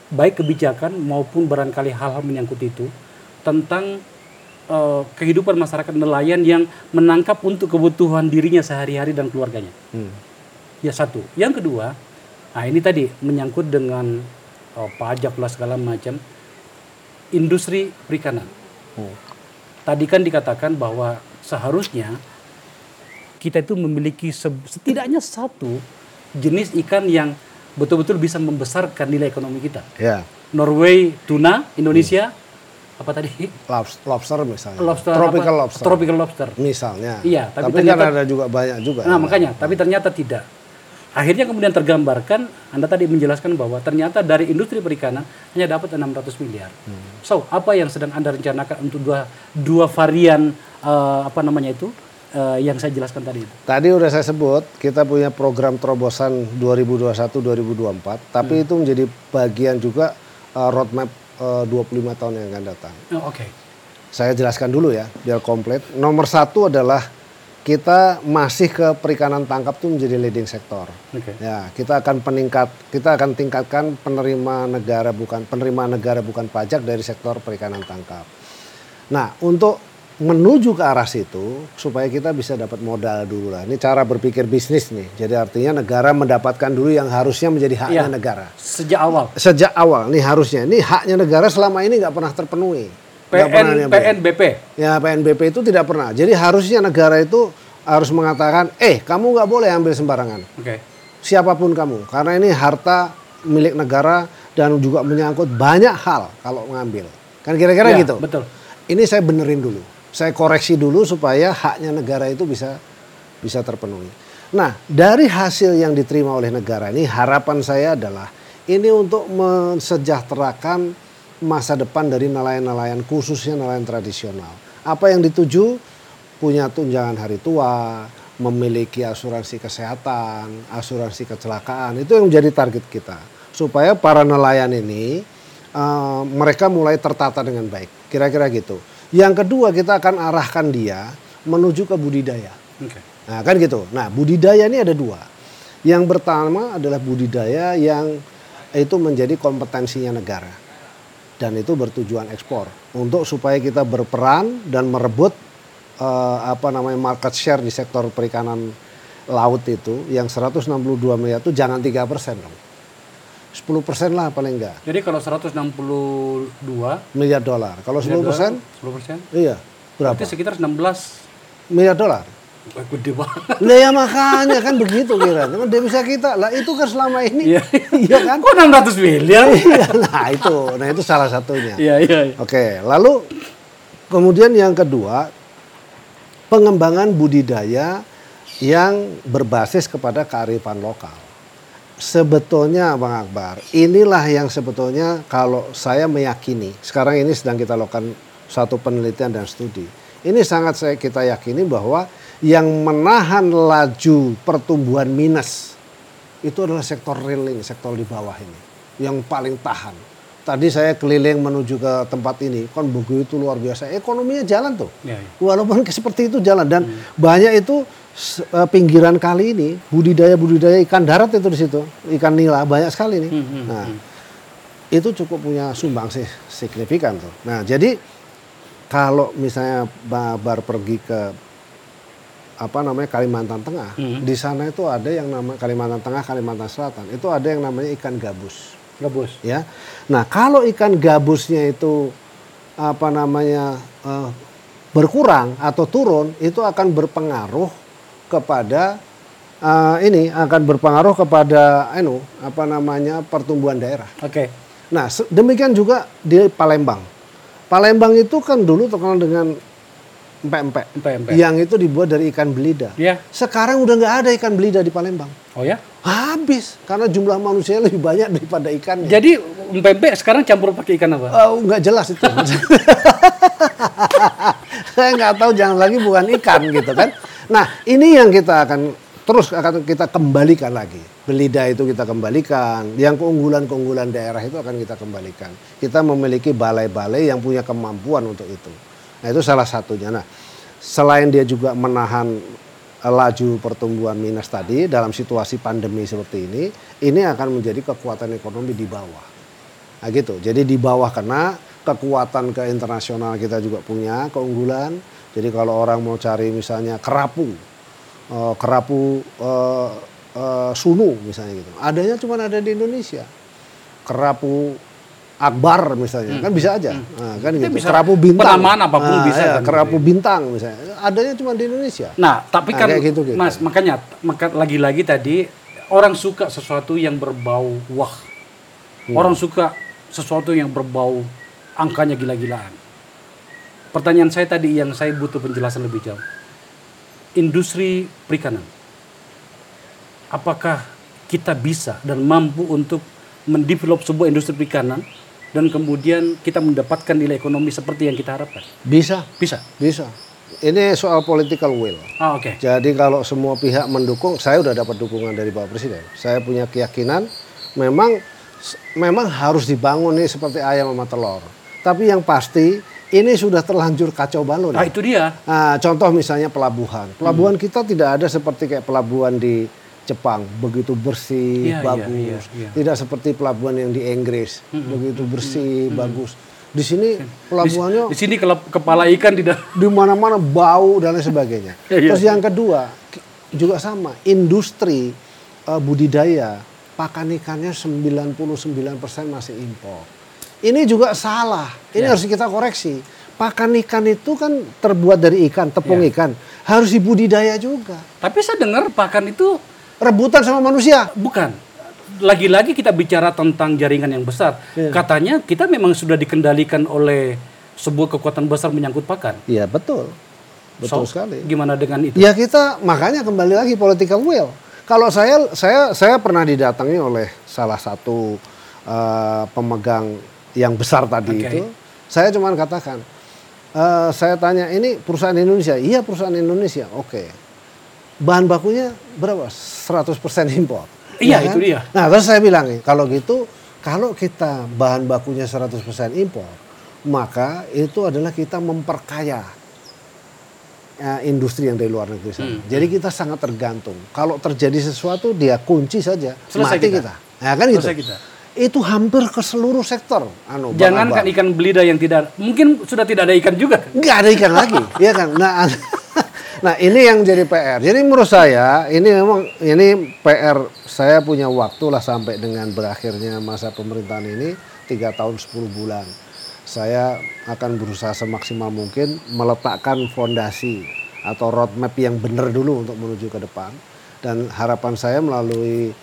baik kebijakan maupun barangkali hal-hal menyangkut itu tentang eh, kehidupan masyarakat nelayan yang menangkap untuk kebutuhan dirinya sehari-hari dan keluarganya. Hmm. Ya satu. Yang kedua, nah ini tadi menyangkut dengan oh, pajak lah segala macam industri perikanan. Hmm. Tadi kan dikatakan bahwa seharusnya kita itu memiliki se- setidaknya satu jenis ikan yang betul-betul bisa membesarkan nilai ekonomi kita. Ya, Norway tuna, Indonesia apa tadi? lobs- lobster misalnya. Lobster Tropical apa? lobster. Tropical lobster. Misalnya. Iya, tapi tapi, kan ternyata- ada juga banyak juga. Nah, makanya, tapi ternyata tidak. akhirnya kemudian tergambarkan Anda tadi menjelaskan bahwa ternyata dari industri perikanan hanya dapat 600 miliar. So, apa yang sedang Anda rencanakan untuk dua dua varian eh, apa namanya itu eh, yang saya jelaskan tadi? Tadi udah saya sebut, kita punya program terobosan 2021-2024, tapi itu menjadi bagian juga uh, roadmap uh, 25 tahun yang akan datang. Oh, Oke. Saya jelaskan dulu ya, biar komplit. Nomor satu adalah kita masih ke perikanan tangkap itu menjadi leading sektor. Oke. Ya, kita akan peningkat, kita akan tingkatkan penerima negara bukan penerima negara bukan pajak dari sektor perikanan tangkap. Nah, untuk menuju ke arah situ supaya kita bisa dapat modal dulu lah. Ini cara berpikir bisnis nih. Jadi artinya negara mendapatkan dulu yang harusnya menjadi haknya Iya. negara. Sejak awal Sejak awal nih harusnya. Ini haknya negara selama ini nggak pernah terpenuhi. Pernah PN diambil. PNBP. Ya PNBP itu tidak pernah. Jadi harusnya negara itu harus mengatakan, eh kamu nggak boleh ambil sembarangan. Oke. Siapa pun kamu. Karena ini harta milik negara dan juga menyangkut banyak hal kalau mengambil. Kan kira-kira Iya, gitu. betul. Ini saya benerin dulu. Saya koreksi dulu supaya haknya negara itu bisa bisa terpenuhi. Nah, dari hasil yang diterima oleh negara ini harapan saya adalah ini untuk mensejahterakan masa depan dari nelayan-nelayan khususnya nelayan tradisional. Apa yang dituju punya tunjangan hari tua, memiliki asuransi kesehatan, asuransi kecelakaan, itu yang menjadi target kita. Supaya para nelayan ini eh, mereka mulai tertata dengan baik. Kira-kira gitu. Yang kedua kita akan arahkan dia menuju ke budidaya. Oke. Nah kan gitu. Nah budidaya ini ada dua. Yang pertama adalah budidaya yang itu menjadi kompetensinya negara. Dan itu bertujuan ekspor. Untuk supaya kita berperan dan merebut eh, apa namanya market share di sektor perikanan laut itu yang 162 miliar itu jangan 3 persen dong. 10 persen lah paling enggak Jadi kalau 162 miliar dolar. Kalau 10 persen, 10 persen, iya berapa? berarti sekitar 16 Miliar dolar. Gede banget. Lah ya makanya kan begitu kira. Kan devisa kita. Lah itu kan selama ini. Iya. Iya kan? Kok 600 miliar? Iya, nah itu. Nah itu salah satunya. Iya, iya. iya. Oke, lalu kemudian yang kedua pengembangan budidaya yang berbasis kepada kearifan lokal. Sebetulnya Bang Akbar, inilah yang sebetulnya kalau saya meyakini, sekarang ini sedang kita lakukan satu penelitian dan studi. Ini sangat saya kita yakini bahwa yang menahan laju pertumbuhan minus itu adalah sektor real ini, sektor di bawah ini yang paling tahan. Tadi saya keliling menuju ke tempat ini, kan begitu luar biasa. Ekonominya jalan tuh. Iya, iya. Walaupun seperti itu jalan dan banyak itu pinggiran kali ini budidaya-budidaya ikan darat itu di situ, ikan nila banyak sekali nih. Hmm, Nah, itu cukup punya sumbang sih signifikan tuh. Nah, jadi kalau misalnya Babar pergi ke apa namanya Kalimantan Tengah, Hmm. di sana itu ada yang namanya Kalimantan Tengah, Kalimantan Selatan, itu ada yang namanya ikan gabus Gabus. ya. Nah, kalau ikan gabusnya itu apa namanya eh, berkurang atau turun, itu akan berpengaruh kepada eh, ini akan berpengaruh kepada anu apa namanya pertumbuhan daerah. Oke. Nah, se- demikian juga di Palembang. Palembang itu kan dulu terkenal dengan empek-empek. Empek-empek. Yang itu dibuat dari ikan belida. Iya. Sekarang udah nggak ada ikan belida di Palembang. Oh ya? Habis karena jumlah manusia lebih banyak daripada ikannya. Jadi empek sekarang campur pakai ikan apa? Oh, nggak jelas itu. Saya nggak tahu jangan lagi bukan ikan gitu kan. Nah ini yang kita akan terus akan kita kembalikan lagi. Belida itu kita kembalikan. Yang keunggulan-keunggulan daerah itu akan kita kembalikan. Kita memiliki balai-balai yang punya kemampuan untuk itu. Nah itu salah satunya. Nah selain dia juga menahan eh, laju pertumbuhan minus tadi dalam situasi pandemi seperti ini, ini akan menjadi kekuatan ekonomi di bawah. Nah gitu. Jadi di bawah kena kekuatan ke internasional kita juga punya keunggulan. Jadi kalau orang mau cari misalnya kerapu, eh, kerapu eh, eh, sunu misalnya gitu, adanya cuma ada di Indonesia. Kerapu akbar misalnya kan bisa aja, Nah, kan Itu gitu. bisa kerapu bintang, penamaan apa pun Nah, bisa ya, kan, kerapu gitu bintang misalnya, adanya cuma di Indonesia. Nah, tapi Nah, kan kayak gitu-gitu. Mas, makanya maka lagi-lagi tadi orang suka sesuatu yang berbau wah. Hmm. Orang suka sesuatu yang berbau angkanya gila-gilaan. Pertanyaan saya tadi yang saya butuh penjelasan lebih jauh. Industri perikanan. Apakah kita bisa dan mampu untuk mendevelop sebuah industri perikanan dan kemudian kita mendapatkan nilai ekonomi seperti yang kita harapkan? Bisa, Bisa. bisa. Ini soal political will. Ah, oke. Jadi kalau semua pihak mendukung, saya udah dapat dukungan dari Bapak Presiden. Saya punya keyakinan memang memang harus dibangun nih seperti ayam sama telur. Tapi yang pasti ini sudah terlanjur kacau balau. Nah, nih. itu dia. Nah, contoh misalnya pelabuhan. Pelabuhan kita tidak ada seperti kayak pelabuhan di Jepang, begitu bersih, iya, bagus. iya, iya. Tidak seperti pelabuhan yang di Inggris, begitu bersih, bagus. Di sini pelabuhannya Di sini kelap- kepala ikan tidak di mana-mana bau dan lain sebagainya. Iya, iya. Terus yang kedua juga sama, industri eh, budidaya pakan ikannya 99% masih impor. Ini juga salah. Ini Ya. harus kita koreksi. Pakan ikan itu kan terbuat dari ikan, tepung Ya. ikan. Harus dibudidaya juga. Tapi saya dengar pakan itu Rebutan sama manusia. bukan. Lagi-lagi kita bicara tentang jaringan yang besar. Iya. Katanya kita memang sudah dikendalikan oleh sebuah kekuatan besar menyangkut pakan. Iya, betul. Betul So, sekali. Gimana dengan itu? Ya kita makanya kembali lagi political will. Kalau saya saya saya pernah didatangi oleh salah satu eh, pemegang yang besar tadi Oke. itu, saya cuma katakan, eh, saya tanya ini perusahaan Indonesia, iya perusahaan Indonesia, oke. Bahan bakunya berapa? 100% impor. Iya, Ya itu dia. Nah terus saya bilang nih, kalau gitu, kalau kita bahan bakunya 100% impor, maka itu adalah kita memperkaya eh, industri yang dari luar negeri sana. Hmm. Jadi kita sangat tergantung. Kalau terjadi sesuatu dia kunci saja, Selesai mati kita. kita. Nah, kan gitu. Selesai kita. Itu hampir ke seluruh sektor. Anu, Bang Jangankan Akbar. ikan belida yang tidak mungkin sudah tidak ada ikan juga. nggak ada ikan lagi, ya kan? Nah, nah ini yang jadi PR. Jadi menurut saya ini memang ini PR. Saya punya waktu lah sampai dengan berakhirnya masa pemerintahan ini tiga tahun 10 bulan. Saya akan berusaha semaksimal mungkin meletakkan fondasi atau roadmap yang benar dulu untuk menuju ke depan. Dan harapan saya melalui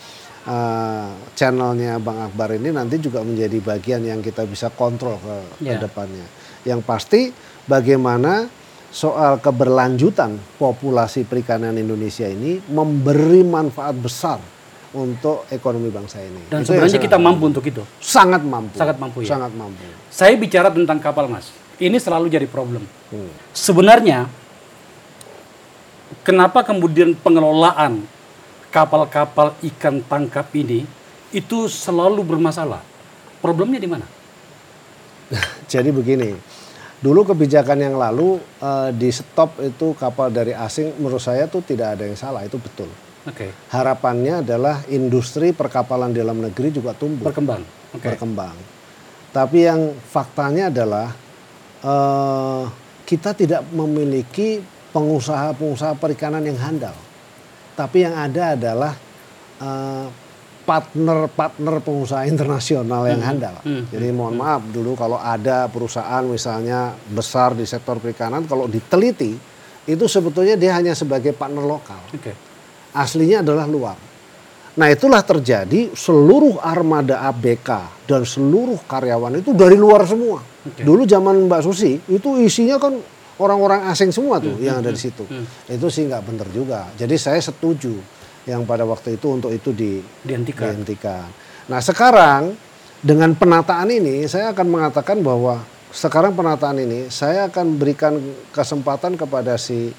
uh, channelnya Bang Akbar ini nanti juga menjadi bagian yang kita bisa kontrol ke, ke Ya. depannya. Yang pasti bagaimana soal keberlanjutan populasi perikanan Indonesia ini memberi manfaat besar untuk ekonomi bangsa ini. Dan Itu sebenarnya kita mampu untuk itu. sangat mampu. Sangat mampu, ya. Sangat mampu. Saya bicara tentang kapal, Mas. Ini selalu jadi problem. Hmm. Sebenarnya kenapa kemudian pengelolaan kapal-kapal ikan tangkap ini itu selalu bermasalah? Problemnya di mana? Jadi begini, dulu kebijakan yang lalu eh, di stop itu kapal dari asing menurut saya tuh tidak ada yang salah, itu betul. Oke, Harapannya adalah industri perkapalan dalam negeri juga tumbuh. berkembang. Oke. berkembang. Tapi yang faktanya adalah eh, kita tidak memiliki pengusaha-pengusaha perikanan yang handal. Tapi yang ada adalah eh, partner-partner pengusaha internasional yang handal. hmm, Jadi mohon maaf dulu kalau ada perusahaan misalnya besar di sektor perikanan kalau diteliti itu sebetulnya dia hanya sebagai partner lokal Oke. aslinya adalah luar. Nah itulah terjadi seluruh armada ABK dan seluruh karyawan itu dari luar semua. Oke. Dulu zaman Mbak Susi itu isinya kan orang-orang asing semua tuh yang ada di situ. Itu sih nggak benar juga. Jadi saya setuju yang pada waktu itu untuk itu di, Dihentikan. dihentikan. Nah sekarang dengan penataan ini saya akan mengatakan bahwa sekarang penataan ini saya akan berikan kesempatan kepada si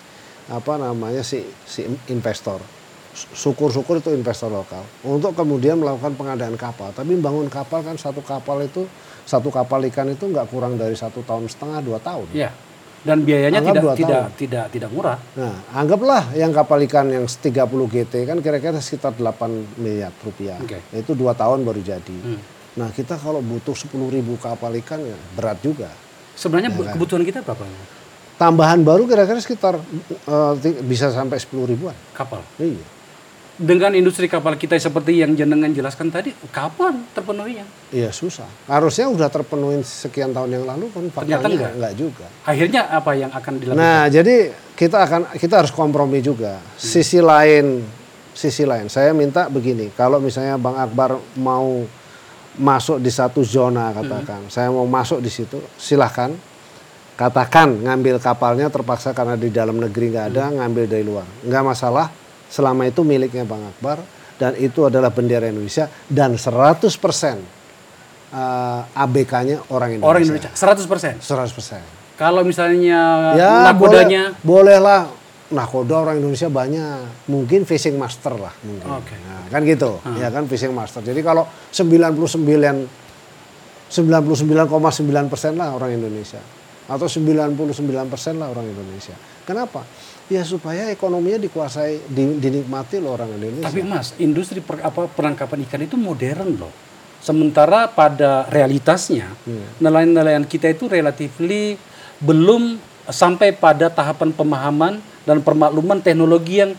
apa namanya si si investor. Syukur-syukur itu investor lokal untuk kemudian melakukan pengadaan kapal. Tapi bangun kapal kan satu kapal itu satu kapal ikan itu nggak kurang dari satu tahun setengah dua tahun. Ya. Dan biayanya Anggap tidak tidak tahun. tidak tidak murah. Nah, anggaplah yang kapal ikan yang 30 GT kan kira-kira sekitar 8 miliar rupiah. Oke. Itu dua tahun baru jadi. Hmm. Nah, kita kalau butuh 10 ribu kapal ikan ya berat juga. Sebenarnya Ya kan? kebutuhan kita berapa? Tambahan baru kira-kira sekitar ti- bisa sampai 10 ribuan. Kapal. Iya. Dengan industri kapal kita seperti yang jenengan jelaskan tadi, kapan terpenuhinya? Iya susah. Harusnya udah terpenuhi sekian tahun yang lalu kan Ternyata enggak. enggak juga. Akhirnya apa yang akan dilakukan? Nah, jadi kita akan kita harus kompromi juga. Sisi lain, sisi lain. Saya minta begini, kalau misalnya Bang Akbar mau masuk di satu zona katakan, saya mau masuk di situ, silahkan. Katakan ngambil kapalnya terpaksa karena di dalam negeri nggak ada, ngambil dari luar, nggak masalah. Selama itu miliknya Bang Akbar dan itu adalah bendera Indonesia dan 100% uh, ABK-nya orang Indonesia. Orang Indonesia 100%. 100%. Kalau misalnya Ya, nakodanya boleh, bolehlah nakoda orang Indonesia banyak. Mungkin fishing master lah mungkin. Oke. Nah, kan gitu. Ya kan fishing master. Jadi kalau 99 99,9 persen lah orang Indonesia atau 99 persen lah orang Indonesia. Kenapa? Ya supaya ekonominya dikuasai, di- dinikmati loh orang Indonesia. Tapi Mas, industri per- apa penangkapan ikan itu modern loh. Sementara pada realitasnya Iya. nelayan-nelayan kita itu relatifly belum sampai pada tahapan pemahaman dan permakluman teknologi yang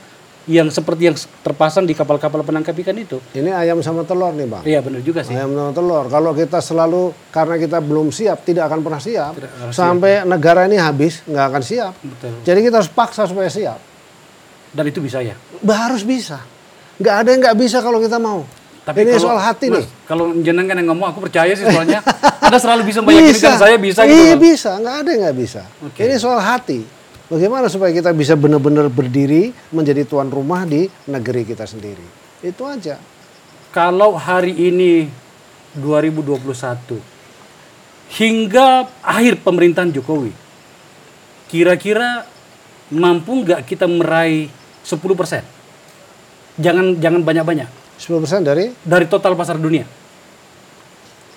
yang seperti yang terpasang di kapal-kapal penangkap ikan itu. Ini ayam sama telur nih bang. Iya benar juga sih. Ayam sama telur. Kalau kita selalu karena kita belum siap, tidak akan pernah siap. Tidak akan Sampai negara ini habis, nggak akan siap. Betul. Jadi kita harus paksa supaya siap. Dan itu bisa ya. Harus bisa. Nggak ada yang nggak bisa kalau kita mau. Tapi ini kalau- soal hati Mas, nih. Kalau jenengan yang ngomong aku percaya sih soalnya Anda selalu bisa meyakinkan saya bisa gitu. Iya Bang. bisa, nggak ada yang nggak bisa. Oke. Ini soal hati. Bagaimana supaya kita bisa benar-benar berdiri menjadi tuan rumah di negeri kita sendiri. Itu aja. Kalau hari ini 2021 hingga akhir pemerintahan Jokowi, kira-kira mampu nggak kita meraih 10%? Jangan jangan banyak-banyak 10% dari dari total pasar dunia.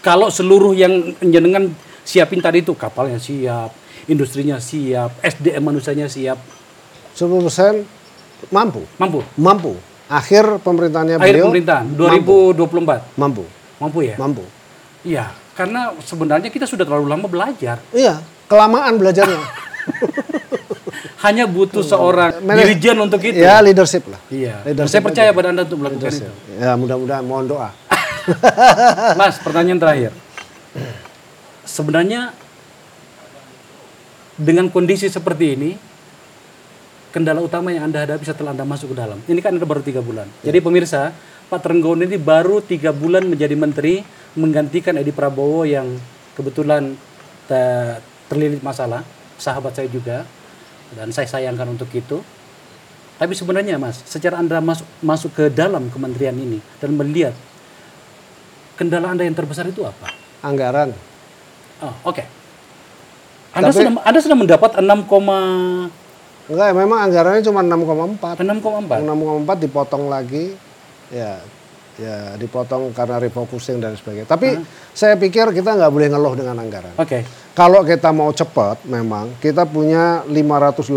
Kalau seluruh yang jenengan siapin tadi itu kapalnya siap, industrinya siap, SDM manusianya siap, 10% mampu. mampu. Mampu. Akhir pemerintahannya Akhir beliau pemerintahan mampu. 2024 mampu. mampu ya. Mampu. Iya, karena sebenarnya kita sudah terlalu lama belajar. Iya, kelamaan belajarnya. Hanya butuh seorang Manaj- dirijen untuk itu. ya leadership lah. Iya. Leadership Saya percaya aja. pada Anda untuk melakukan itu. Ya mudah-mudahan mohon doa. Mas, pertanyaan terakhir. Sebenarnya dengan kondisi seperti ini, kendala utama yang Anda hadapi setelah Anda masuk ke dalam. Ini kan Anda baru tiga bulan. Jadi pemirsa, Pak Trenggono ini baru tiga bulan menjadi menteri, menggantikan Edi Prabowo yang kebetulan te- terlilit masalah, sahabat saya juga, dan saya sayangkan untuk itu. Tapi sebenarnya Mas, secara Anda masuk masuk ke dalam kementerian ini dan melihat kendala Anda yang terbesar itu apa? Anggaran. Oh, oke. Anda Tapi- sudah Anda sudah mendapat 6, Enggak, memang anggarannya cuma 6,4. 6,4. 6,4 dipotong lagi ya ya dipotong karena refocusing dan sebagainya. Tapi saya pikir kita nggak boleh ngeluh dengan anggaran. Oke. Kalau kita mau cepat memang kita punya 585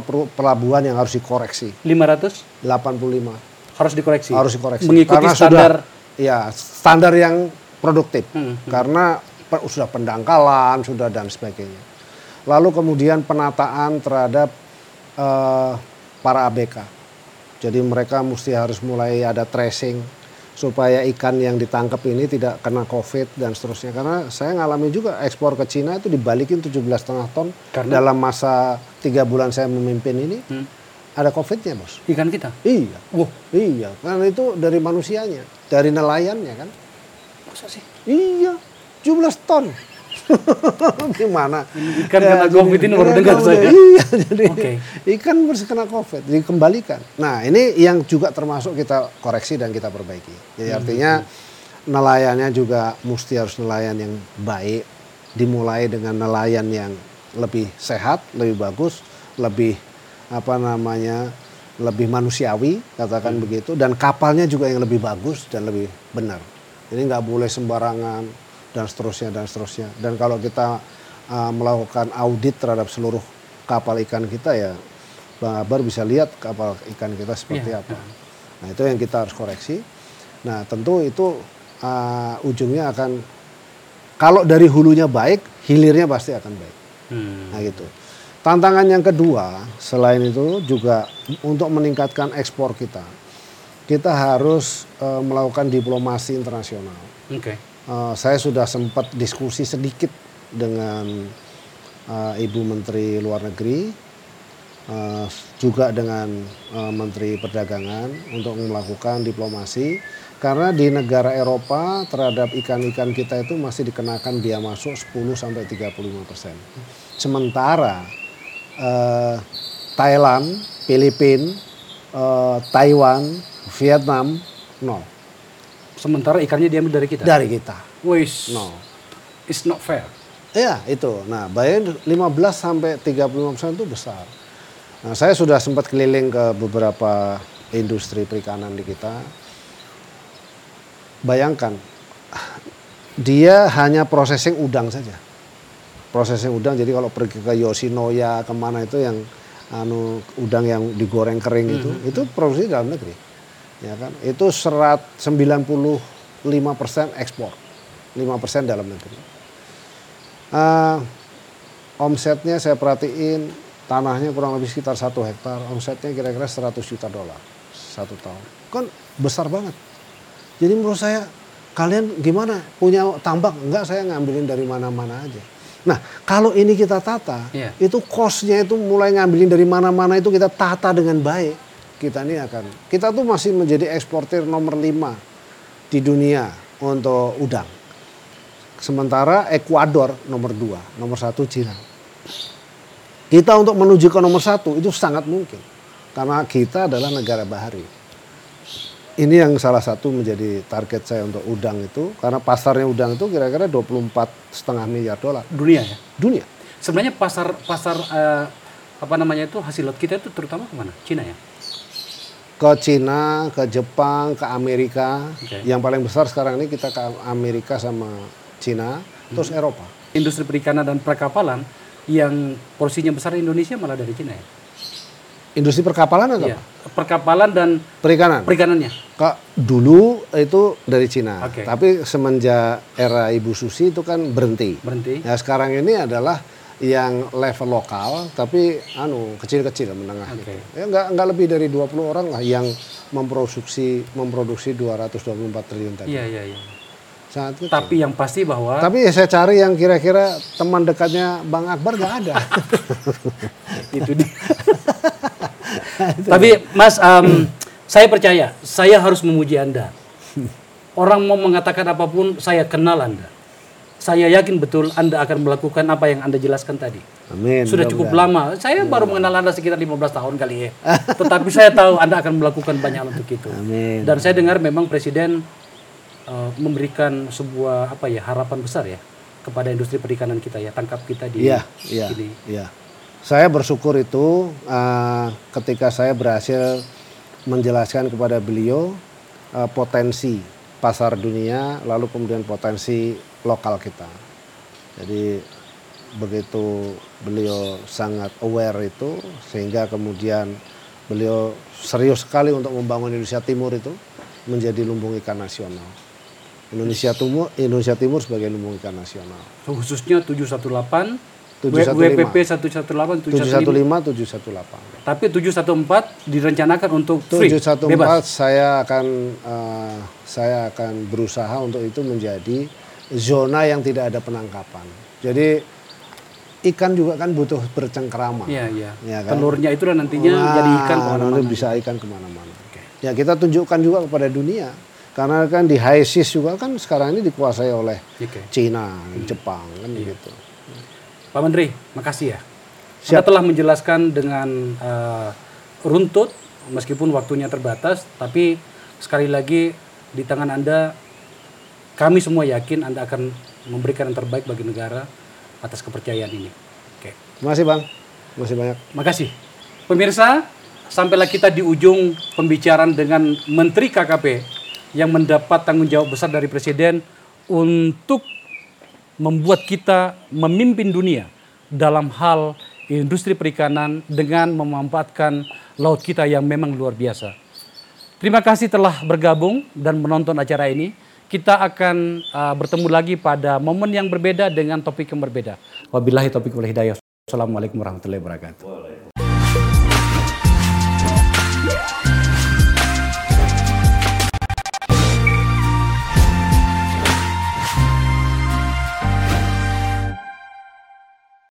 peru- pelabuhan yang harus dikoreksi. 500 85 harus dikoreksi. harus dikoreksi. Mengikuti Karena standar sudah, ya standar yang produktif. Hmm, Karena pe- sudah pendangkalan, sudah dan sebagainya. Lalu kemudian penataan terhadap eh, para ABK. Jadi mereka mesti harus mulai ada tracing supaya ikan yang ditangkap ini tidak kena COVID dan seterusnya. Karena saya ngalami juga ekspor ke Cina itu dibalikin 17,5 ton Karena? dalam masa tiga bulan saya memimpin ini Hmm. ada COVID-nya bos. ikan kita. Iya. Wah, Iya, karena itu dari manusianya, dari nelayannya kan. masa sih? Iya, 17 ton. Gimana? Ikan kena jadi- COVID ini baru dengar saya. Iya, jadi Oke. ikan harus kena COVID, dikembalikan. Nah, ini yang juga termasuk kita koreksi dan kita perbaiki. Jadi Hmm. artinya nelayannya juga mesti harus nelayan yang baik, dimulai dengan nelayan yang lebih sehat, lebih bagus, lebih apa namanya lebih manusiawi katakan Hmm. begitu dan kapalnya juga yang lebih bagus dan lebih benar ini nggak boleh sembarangan dan seterusnya dan seterusnya dan kalau kita uh, melakukan audit terhadap seluruh kapal ikan kita ya bang Akbar bisa lihat kapal ikan kita seperti Iya, apa nah itu yang kita harus koreksi nah tentu itu uh, ujungnya akan kalau dari hulunya baik hilirnya pasti akan baik Hmm. Nah gitu. Tantangan yang kedua selain itu juga untuk meningkatkan ekspor kita, kita harus eh, melakukan diplomasi internasional. Oke. Eh, saya sudah sempat diskusi sedikit dengan eh, Ibu Menteri Luar Negeri, eh, juga dengan eh, Menteri Perdagangan untuk melakukan diplomasi karena di negara Eropa terhadap ikan-ikan kita itu masih dikenakan biaya masuk 10 sampai 35 persen. Sementara eh, Thailand, Filipina, eh, Taiwan, Vietnam nol Sementara ikannya diambil dari kita. dari kita. Wis. Nol. It's not fair. Iya itu. Nah bayar 15 sampai 35 persen itu besar. Nah saya sudah sempat keliling ke beberapa industri perikanan di kita. Bayangkan dia hanya processing udang saja. Processing udang. Jadi kalau pergi ke Yoshinoya ke mana itu yang anu udang yang digoreng kering itu, itu produksi dalam negeri. Ya kan? Itu serat 95 persen ekspor, 5 persen dalam negeri. Eh, omsetnya saya perhatiin tanahnya kurang lebih sekitar satu hektar, omsetnya kira-kira 100 juta dolar satu tahun. Kan besar banget. Jadi menurut saya kalian gimana punya tambak? Enggak, saya ngambilin dari mana-mana aja. Nah kalau ini kita tata, Iya. itu costnya itu mulai ngambilin dari mana-mana itu kita tata dengan baik. Kita ini akan, kita tuh masih menjadi eksportir nomor 5 di dunia untuk udang. Sementara Ekuador nomor 2, nomor satu Cina. Kita untuk menuju ke nomor satu itu sangat mungkin. Karena kita adalah negara bahari. Ini yang salah satu menjadi target saya untuk udang itu. Karena pasarnya udang itu kira-kira 24,5 miliar dolar. Dunia ya. Dunia. Sebenarnya pasar pasar eh, apa namanya itu hasil laut kita itu terutama ke mana? Cina ya. Ke Cina, ke Jepang, ke Amerika. Oke. Yang paling besar sekarang ini kita ke Amerika sama Cina. Terus Eropa. Industri perikanan dan perkapalan yang porsinya besar di Indonesia malah dari Cina ya. Industri perkapalan atau Iya. apa? Perkapalan dan Perikanan. perikanannya. Kak, dulu itu dari Cina, Oke. tapi semenjak era Ibu Susi itu kan berhenti. Berhenti. Ya sekarang ini adalah yang level lokal, tapi anu kecil-kecil menengah Oke. gitu. Ya nggak nggak lebih dari 20 orang lah yang memproduksi memproduksi 224 triliun tadi. Iya iya iya. Sangat kecil. Tapi yang pasti bahwa Tapi ya saya cari yang kira-kira teman dekatnya Bang Akbar nggak ada. itu dia. Tapi Mas, em, saya percaya, saya harus memuji Anda. Orang mau mengatakan apa pun, saya kenal Anda. Saya yakin betul Anda akan melakukan apa yang Anda jelaskan tadi. Amin. Sudah cukup lama. Saya baru mengenal Anda sekitar 15 tahun kali ya. Tetapi saya tahu Anda akan melakukan banyak untuk itu. Amin. Dan saya dengar memang Presiden eh, memberikan sebuah apa ya harapan besar ya kepada industri perikanan kita ya, tangkap kita di Iya, iya, sini. iya. Saya bersyukur itu eh, ketika saya berhasil menjelaskan kepada beliau eh, potensi pasar dunia, lalu kemudian potensi lokal kita. Jadi begitu beliau sangat aware itu, sehingga kemudian beliau serius sekali untuk membangun Indonesia Timur itu menjadi lumbung ikan nasional. Indonesia Timur, Indonesia Timur sebagai lumbung ikan nasional. khususnya 718 715. WPP 118 715 715 718. tapi 714 direncanakan untuk free 714 bebas saya akan eh, saya akan berusaha untuk itu menjadi zona yang tidak ada penangkapan. Jadi ikan juga kan butuh bercengkrama. Iya iya Ya kan? telurnya itu nantinya Wah, jadi ikan nanti ke mana-mana bisa ikan ke mana-mana. Ya kita tunjukkan juga kepada dunia. Karena kan di high seas juga kan sekarang ini dikuasai oleh Oke. Cina, Jepang kan begitu. Pak Menteri makasih ya Siap. Anda telah menjelaskan dengan eh, runtut meskipun waktunya terbatas tapi sekali lagi di tangan Anda kami semua yakin Anda akan memberikan yang terbaik bagi negara atas kepercayaan ini oke Terima kasih Bang. Terima kasih banyak. Makasih. Pemirsa, sampailah kita di ujung pembicaraan dengan Menteri KKP yang mendapat tanggung jawab besar dari Presiden untuk membuat kita memimpin dunia dalam hal industri perikanan dengan memanfaatkan laut kita yang memang luar biasa. Terima kasih telah bergabung dan menonton acara ini. Kita akan uh, bertemu lagi pada momen yang berbeda dengan topik yang berbeda. Wabillahi taufiq wal hidayah. Assalamualaikum warahmatullahi wabarakatuh.